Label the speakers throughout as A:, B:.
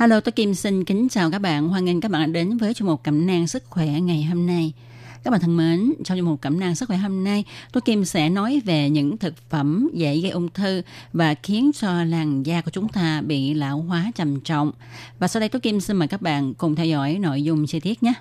A: Hello, tôi Kim xin kính chào các bạn. Hoan nghênh các bạn đã đến với chương mục cẩm nang sức khỏe ngày hôm nay. Các bạn thân mến, trong chương mục cẩm nang sức khỏe hôm nay, tôi Kim sẽ nói về những thực phẩm dễ gây ung thư và khiến cho làn da của chúng ta bị lão hóa trầm trọng. Và sau đây tôi Kim xin mời các bạn cùng theo dõi nội dung chi tiết nhé.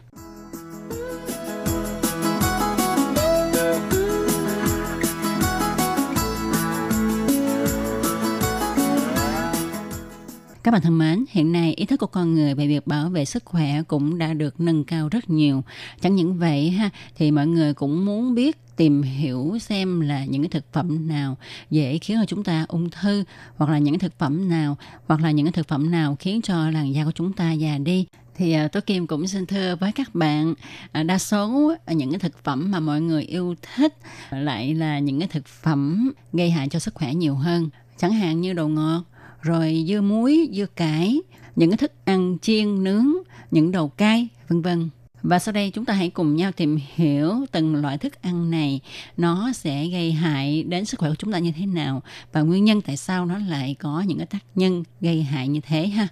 A: Các bạn thân mến, hiện nay ý thức của con người về việc bảo vệ sức khỏe cũng đã được nâng cao rất nhiều. Chẳng những vậy ha, thì mọi người cũng muốn biết tìm hiểu xem là những cái thực phẩm nào dễ khiến cho chúng ta ung thư hoặc là những cái thực phẩm nào hoặc là những cái thực phẩm nào khiến cho làn da của chúng ta già đi thì à, tôi kim cũng xin thưa với các bạn à, đa số à, những cái thực phẩm mà mọi người yêu thích lại là những cái thực phẩm gây hại cho sức khỏe nhiều hơn chẳng hạn như đồ ngọt rồi dưa muối, dưa cải, những cái thức ăn chiên, nướng, những đồ cay, vân vân. Và sau đây chúng ta hãy cùng nhau tìm hiểu từng loại thức ăn này nó sẽ gây hại đến sức khỏe của chúng ta như thế nào và nguyên nhân tại sao nó lại có những cái tác nhân gây hại như thế ha.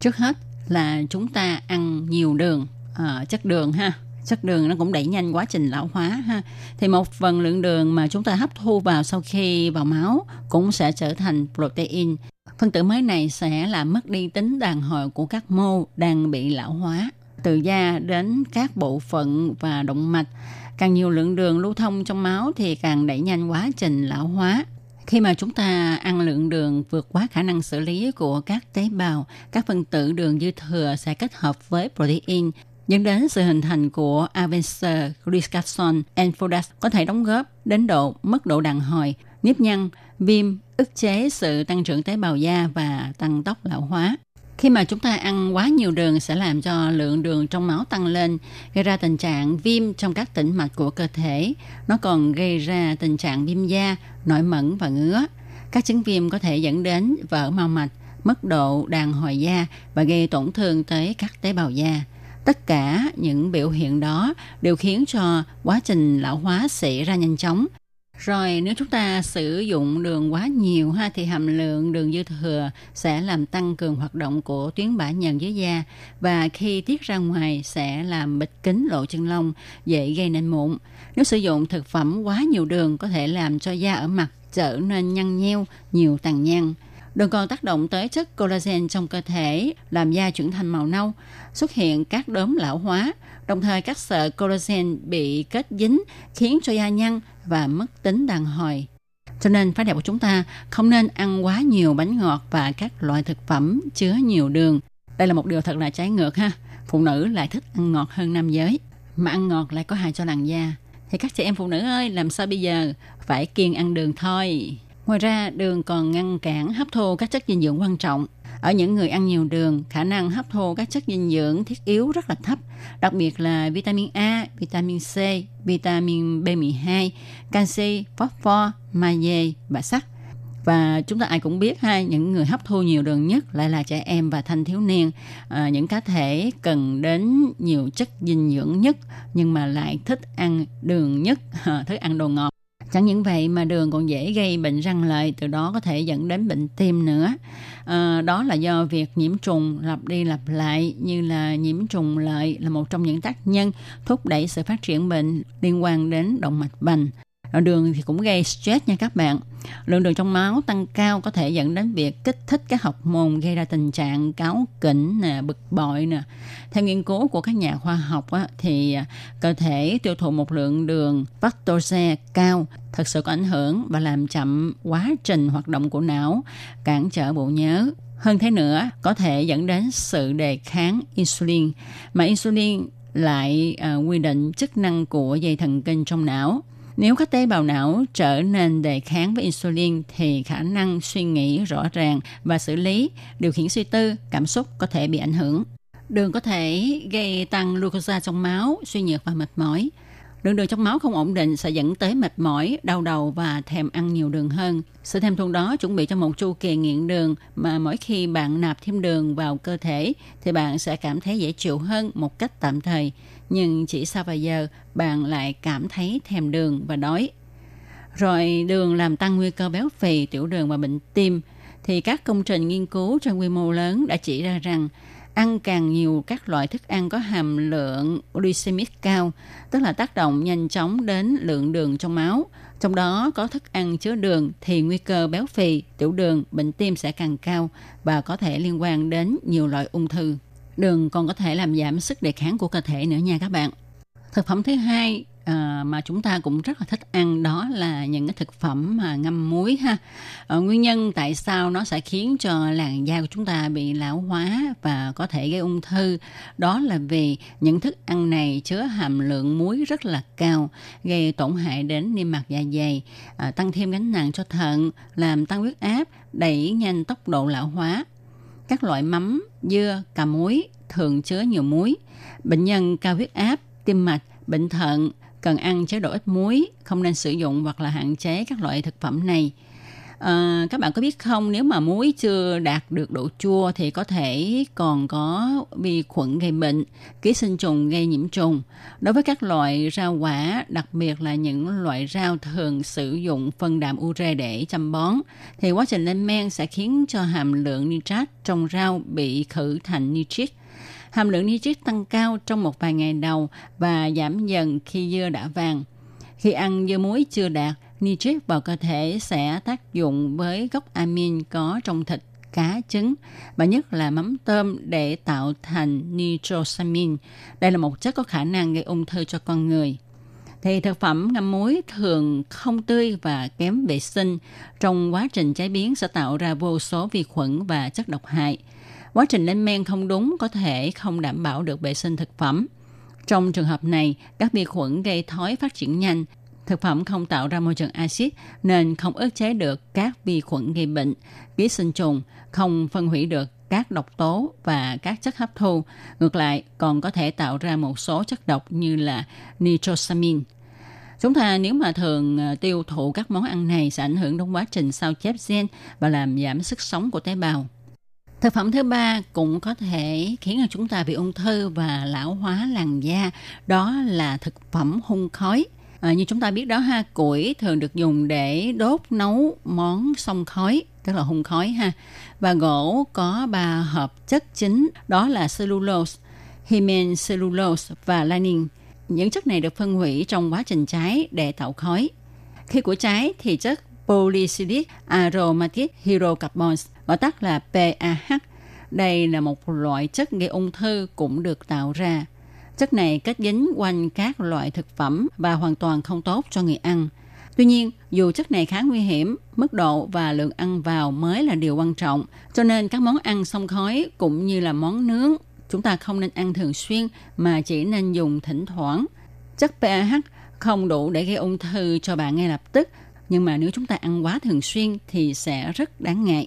A: Trước hết là chúng ta ăn nhiều đường, à, chất đường ha chất đường nó cũng đẩy nhanh quá trình lão hóa ha. Thì một phần lượng đường mà chúng ta hấp thu vào sau khi vào máu cũng sẽ trở thành protein. Phân tử mới này sẽ làm mất đi tính đàn hồi của các mô đang bị lão hóa từ da đến các bộ phận và động mạch. Càng nhiều lượng đường lưu thông trong máu thì càng đẩy nhanh quá trình lão hóa. Khi mà chúng ta ăn lượng đường vượt quá khả năng xử lý của các tế bào, các phân tử đường dư thừa sẽ kết hợp với protein dẫn đến sự hình thành của Avencer glycation enfodas có thể đóng góp đến độ mất độ đàn hồi, nếp nhăn, viêm, ức chế sự tăng trưởng tế bào da và tăng tốc lão hóa. Khi mà chúng ta ăn quá nhiều đường sẽ làm cho lượng đường trong máu tăng lên, gây ra tình trạng viêm trong các tĩnh mạch của cơ thể. Nó còn gây ra tình trạng viêm da, nổi mẩn và ngứa. Các chứng viêm có thể dẫn đến vỡ mao mạch, mất độ đàn hồi da và gây tổn thương tới các tế bào da. Tất cả những biểu hiện đó đều khiến cho quá trình lão hóa xảy ra nhanh chóng. Rồi nếu chúng ta sử dụng đường quá nhiều ha thì hàm lượng đường dư thừa sẽ làm tăng cường hoạt động của tuyến bã nhờn dưới da và khi tiết ra ngoài sẽ làm bịt kính lỗ chân lông, dễ gây nên mụn. Nếu sử dụng thực phẩm quá nhiều đường có thể làm cho da ở mặt trở nên nhăn nheo, nhiều tàn nhang. Đường còn tác động tới chất collagen trong cơ thể, làm da chuyển thành màu nâu, xuất hiện các đốm lão hóa, đồng thời các sợi collagen bị kết dính khiến cho da nhăn và mất tính đàn hồi. Cho nên phái đẹp của chúng ta không nên ăn quá nhiều bánh ngọt và các loại thực phẩm chứa nhiều đường. Đây là một điều thật là trái ngược ha. Phụ nữ lại thích ăn ngọt hơn nam giới, mà ăn ngọt lại có hại cho làn da. Thì các chị em phụ nữ ơi, làm sao bây giờ? Phải kiêng ăn đường thôi. Ngoài ra, đường còn ngăn cản hấp thu các chất dinh dưỡng quan trọng. Ở những người ăn nhiều đường, khả năng hấp thu các chất dinh dưỡng thiết yếu rất là thấp, đặc biệt là vitamin A, vitamin C, vitamin B12, canxi, phosphor, magie và sắt. Và chúng ta ai cũng biết ha, những người hấp thu nhiều đường nhất lại là trẻ em và thanh thiếu niên, à, những cá thể cần đến nhiều chất dinh dưỡng nhất nhưng mà lại thích ăn đường nhất, à, thích ăn đồ ngọt Chẳng những vậy mà đường còn dễ gây bệnh răng lợi, từ đó có thể dẫn đến bệnh tim nữa. À, đó là do việc nhiễm trùng lặp đi lặp lại như là nhiễm trùng lợi là một trong những tác nhân thúc đẩy sự phát triển bệnh liên quan đến động mạch vành. Đường thì cũng gây stress nha các bạn. Lượng đường trong máu tăng cao có thể dẫn đến việc kích thích các học môn gây ra tình trạng cáu kỉnh, nè, bực bội nè. Theo nghiên cứu của các nhà khoa học á, thì à, cơ thể tiêu thụ một lượng đường fructose cao thực sự có ảnh hưởng và làm chậm quá trình hoạt động của não, cản trở bộ nhớ. Hơn thế nữa, có thể dẫn đến sự đề kháng insulin, mà insulin lại à, quy định chức năng của dây thần kinh trong não nếu các tế bào não trở nên đề kháng với insulin thì khả năng suy nghĩ rõ ràng và xử lý, điều khiển suy tư, cảm xúc có thể bị ảnh hưởng. Đường có thể gây tăng glucose trong máu, suy nhược và mệt mỏi. Lượng đường trong máu không ổn định sẽ dẫn tới mệt mỏi, đau đầu và thèm ăn nhiều đường hơn. Sự thèm thuồng đó chuẩn bị cho một chu kỳ nghiện đường mà mỗi khi bạn nạp thêm đường vào cơ thể thì bạn sẽ cảm thấy dễ chịu hơn một cách tạm thời. Nhưng chỉ sau vài giờ bạn lại cảm thấy thèm đường và đói. Rồi đường làm tăng nguy cơ béo phì, tiểu đường và bệnh tim. Thì các công trình nghiên cứu trên quy mô lớn đã chỉ ra rằng ăn càng nhiều các loại thức ăn có hàm lượng glycemic cao, tức là tác động nhanh chóng đến lượng đường trong máu. Trong đó có thức ăn chứa đường thì nguy cơ béo phì, tiểu đường, bệnh tim sẽ càng cao và có thể liên quan đến nhiều loại ung thư. Đường còn có thể làm giảm sức đề kháng của cơ thể nữa nha các bạn. Thực phẩm thứ hai à, mà chúng ta cũng rất là thích ăn đó là những cái thực phẩm mà ngâm muối ha. À, nguyên nhân tại sao nó sẽ khiến cho làn da của chúng ta bị lão hóa và có thể gây ung thư đó là vì những thức ăn này chứa hàm lượng muối rất là cao, gây tổn hại đến niêm mạc dạ dày, à, tăng thêm gánh nặng cho thận, làm tăng huyết áp, đẩy nhanh tốc độ lão hóa. Các loại mắm, dưa, cà muối thường chứa nhiều muối. Bệnh nhân cao huyết áp, tim mạch, bệnh thận, cần ăn chế độ ít muối, không nên sử dụng hoặc là hạn chế các loại thực phẩm này. À, các bạn có biết không nếu mà muối chưa đạt được độ chua thì có thể còn có vi khuẩn gây bệnh, ký sinh trùng gây nhiễm trùng. Đối với các loại rau quả, đặc biệt là những loại rau thường sử dụng phân đạm ure để chăm bón, thì quá trình lên men sẽ khiến cho hàm lượng nitrat trong rau bị khử thành nitrit hàm lượng nitrit tăng cao trong một vài ngày đầu và giảm dần khi dưa đã vàng. Khi ăn dưa muối chưa đạt, nitrit vào cơ thể sẽ tác dụng với gốc amin có trong thịt, cá, trứng và nhất là mắm tôm để tạo thành nitrosamin. Đây là một chất có khả năng gây ung thư cho con người. Thì thực phẩm ngâm muối thường không tươi và kém vệ sinh. Trong quá trình chế biến sẽ tạo ra vô số vi khuẩn và chất độc hại – quá trình lên men không đúng có thể không đảm bảo được vệ sinh thực phẩm. Trong trường hợp này, các vi khuẩn gây thói phát triển nhanh, thực phẩm không tạo ra môi trường axit nên không ức chế được các vi khuẩn gây bệnh, ký sinh trùng, không phân hủy được các độc tố và các chất hấp thu. Ngược lại, còn có thể tạo ra một số chất độc như là nitrosamine. Chúng ta nếu mà thường ờ, tiêu thụ các món ăn này sẽ ảnh hưởng đến quá trình sao chép gen và làm giảm sức sống của tế bào. Thực phẩm thứ ba cũng có thể khiến cho chúng ta bị ung thư và lão hóa làn da, đó là thực phẩm hun khói. À, như chúng ta biết đó ha, củi thường được dùng để đốt nấu món sông khói, tức là hun khói ha. Và gỗ có ba hợp chất chính, đó là cellulose, hemicellulose cellulose và lining. Những chất này được phân hủy trong quá trình cháy để tạo khói. Khi của cháy thì chất polycyclic aromatic hydrocarbons gọi tắt là PAH. Đây là một loại chất gây ung thư cũng được tạo ra. Chất này kết dính quanh các loại thực phẩm và hoàn toàn không tốt cho người ăn. Tuy nhiên, dù chất này khá nguy hiểm, mức độ và lượng ăn vào mới là điều quan trọng. Cho nên các món ăn xông khói cũng như là món nướng, chúng ta không nên ăn thường xuyên mà chỉ nên dùng thỉnh thoảng. Chất PAH không đủ để gây ung thư cho bạn ngay lập tức, nhưng mà nếu chúng ta ăn quá thường xuyên thì sẽ rất đáng ngại.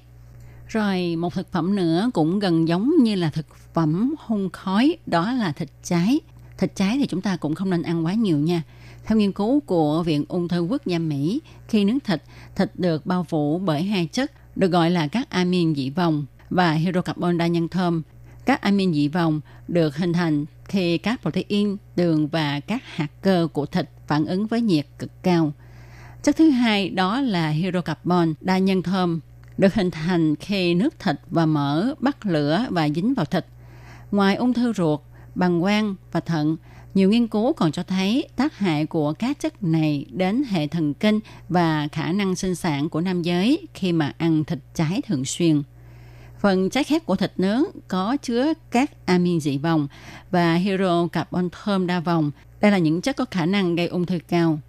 A: Rồi một thực phẩm nữa cũng gần giống như là thực phẩm hun khói, đó là thịt cháy. Thịt cháy thì chúng ta cũng không nên ăn quá nhiều nha. Theo nghiên cứu của Viện Ung thư Quốc gia Mỹ, khi nướng thịt, thịt được bao phủ bởi hai chất được gọi là các amin dị vòng và hydrocarbon đa nhân thơm. Các amin dị vòng được hình thành khi các protein, đường và các hạt cơ của thịt phản ứng với nhiệt cực cao. Chất thứ hai đó là hydrocarbon đa nhân thơm được hình thành khi nước thịt và mỡ bắt lửa và dính vào thịt. Ngoài ung thư ruột, bằng quang và thận, nhiều nghiên cứu còn cho thấy tác hại của các chất này đến hệ thần kinh và khả năng sinh sản của nam giới khi mà ăn thịt trái thường xuyên. Phần trái khép của thịt nướng có chứa các amin dị vòng và hydrocarbon thơm đa vòng. Đây là những chất có khả năng gây ung thư cao.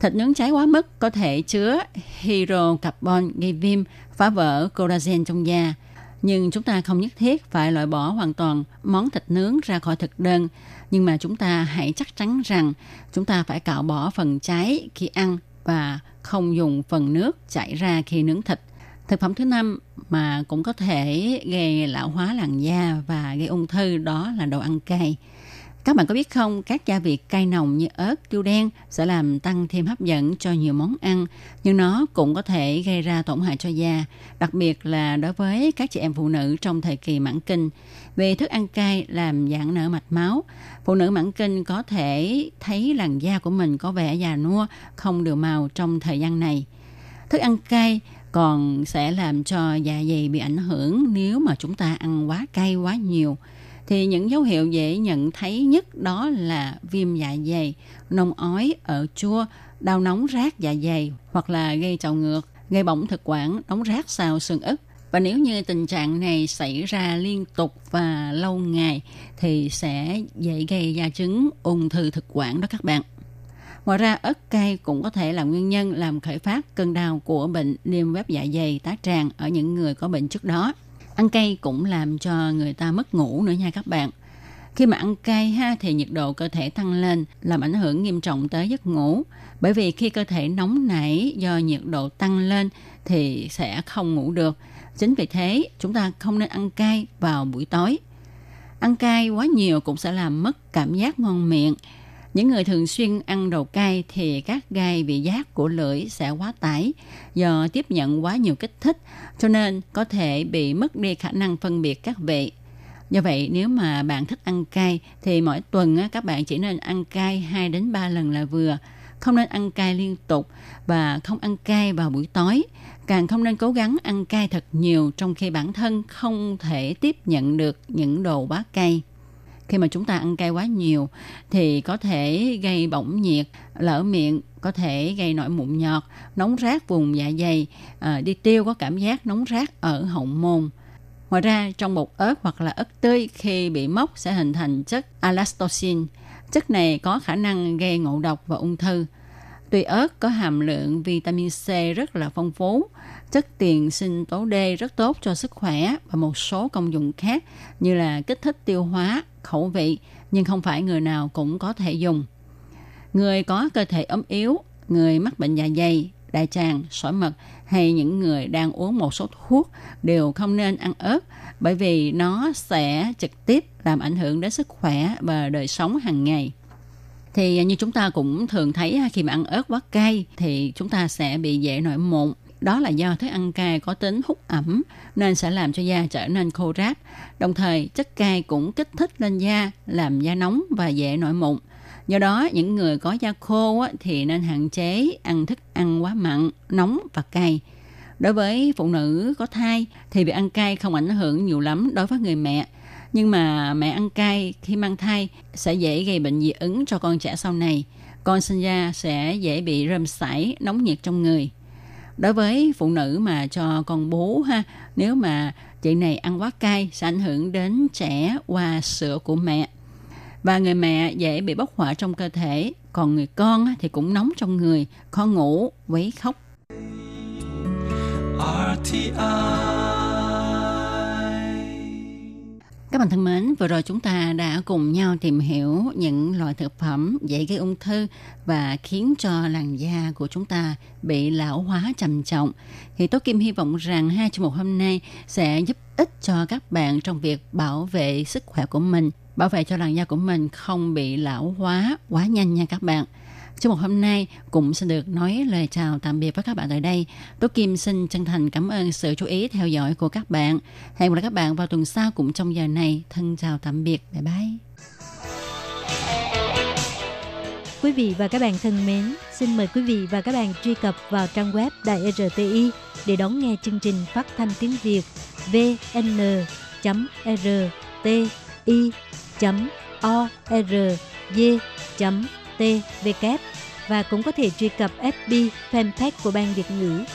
A: Thịt nướng cháy quá mức có thể chứa hydrocarbon gây viêm, phá vỡ collagen trong da. Nhưng chúng ta không nhất thiết phải loại bỏ hoàn toàn món thịt nướng ra khỏi thực đơn. Nhưng mà chúng ta hãy chắc chắn rằng chúng ta phải cạo bỏ phần cháy khi ăn và không dùng phần nước chảy ra khi nướng thịt. Thực phẩm thứ năm mà cũng có thể gây lão hóa làn da và gây ung thư đó là đồ ăn cay. Các bạn có biết không, các gia vị cay nồng như ớt, tiêu đen sẽ làm tăng thêm hấp dẫn cho nhiều món ăn, nhưng nó cũng có thể gây ra tổn hại cho da, đặc biệt là đối với các chị em phụ nữ trong thời kỳ mãn kinh. Vì thức ăn cay làm giãn nở mạch máu, phụ nữ mãn kinh có thể thấy làn da của mình có vẻ già nua, không đều màu trong thời gian này. Thức ăn cay còn sẽ làm cho dạ dày bị ảnh hưởng nếu mà chúng ta ăn quá cay quá nhiều thì những dấu hiệu dễ nhận thấy nhất đó là viêm dạ dày, nôn ói, ở chua, đau nóng rát dạ dày hoặc là gây trào ngược, gây bỏng thực quản, nóng rát sau xương ức. Và nếu như tình trạng này xảy ra liên tục và lâu ngày thì sẽ dễ gây ra chứng ung thư thực quản đó các bạn. Ngoài ra, ớt cay cũng có thể là nguyên nhân làm khởi phát cơn đau của bệnh viêm web dạ dày tá tràng ở những người có bệnh trước đó. Ăn cay cũng làm cho người ta mất ngủ nữa nha các bạn. Khi mà ăn cay ha, thì nhiệt độ cơ thể tăng lên, làm ảnh hưởng nghiêm trọng tới giấc ngủ. Bởi vì khi cơ thể nóng nảy do nhiệt độ tăng lên, thì sẽ không ngủ được. Chính vì thế, chúng ta không nên ăn cay vào buổi tối. Ăn cay quá nhiều cũng sẽ làm mất cảm giác ngon miệng những người thường xuyên ăn đồ cay thì các gai vị giác của lưỡi sẽ quá tải do tiếp nhận quá nhiều kích thích, cho nên có thể bị mất đi khả năng phân biệt các vị. Do vậy, nếu mà bạn thích ăn cay thì mỗi tuần các bạn chỉ nên ăn cay 2 đến 3 lần là vừa. Không nên ăn cay liên tục và không ăn cay vào buổi tối. Càng không nên cố gắng ăn cay thật nhiều trong khi bản thân không thể tiếp nhận được những đồ quá cay khi mà chúng ta ăn cay quá nhiều thì có thể gây bỏng nhiệt lỡ miệng có thể gây nổi mụn nhọt nóng rát vùng dạ dày à, đi tiêu có cảm giác nóng rát ở hậu môn. Ngoài ra trong bột ớt hoặc là ớt tươi khi bị mốc sẽ hình thành chất alastocin chất này có khả năng gây ngộ độc và ung thư. Tuy ớt có hàm lượng vitamin C rất là phong phú, chất tiền sinh tố D rất tốt cho sức khỏe và một số công dụng khác như là kích thích tiêu hóa, khẩu vị, nhưng không phải người nào cũng có thể dùng. Người có cơ thể ốm yếu, người mắc bệnh dạ dày, đại tràng, sỏi mật hay những người đang uống một số thuốc đều không nên ăn ớt bởi vì nó sẽ trực tiếp làm ảnh hưởng đến sức khỏe và đời sống hàng ngày thì à, như chúng ta cũng thường thấy à, khi mà ăn ớt quá cay thì chúng ta sẽ bị dễ nổi mụn đó là do thức ăn cay có tính hút ẩm nên sẽ làm cho da trở nên khô ráp. Đồng thời, chất cay cũng kích thích lên da, làm da nóng và dễ nổi mụn. Do đó, những người có da khô thì nên hạn chế ăn thức ăn quá mặn, nóng và cay. Đối với phụ nữ có thai thì việc ăn cay không ảnh hưởng nhiều lắm đối với người mẹ nhưng mà mẹ ăn cay khi mang thai sẽ dễ gây bệnh dị ứng cho con trẻ sau này. Con sinh ra sẽ dễ bị rơm sảy, nóng nhiệt trong người. Đối với phụ nữ mà cho con bú ha, nếu mà chị này ăn quá cay sẽ ảnh hưởng đến trẻ qua sữa của mẹ. Và người mẹ dễ bị bốc hỏa trong cơ thể, còn người con thì cũng nóng trong người, khó ngủ, quấy khóc. RTI các bạn thân mến, vừa rồi chúng ta đã cùng nhau tìm hiểu những loại thực phẩm dễ gây ung thư và khiến cho làn da của chúng ta bị lão hóa trầm trọng. Thì Tố Kim hy vọng rằng hai chương mục hôm nay sẽ giúp ích cho các bạn trong việc bảo vệ sức khỏe của mình, bảo vệ cho làn da của mình không bị lão hóa quá nhanh nha các bạn. Chương mục hôm nay cũng xin được nói lời chào tạm biệt với các bạn tại đây. Tố Kim xin chân thành cảm ơn sự chú ý theo dõi của các bạn. Hẹn gặp lại các bạn vào tuần sau cũng trong giờ này. Thân chào tạm biệt. Bye bye.
B: Quý vị và các bạn thân mến, xin mời quý vị và các bạn truy cập vào trang web Đài RTI để đón nghe chương trình phát thanh tiếng Việt T, W và cũng có thể truy cập FB fanpage của Ban Việt ngữ.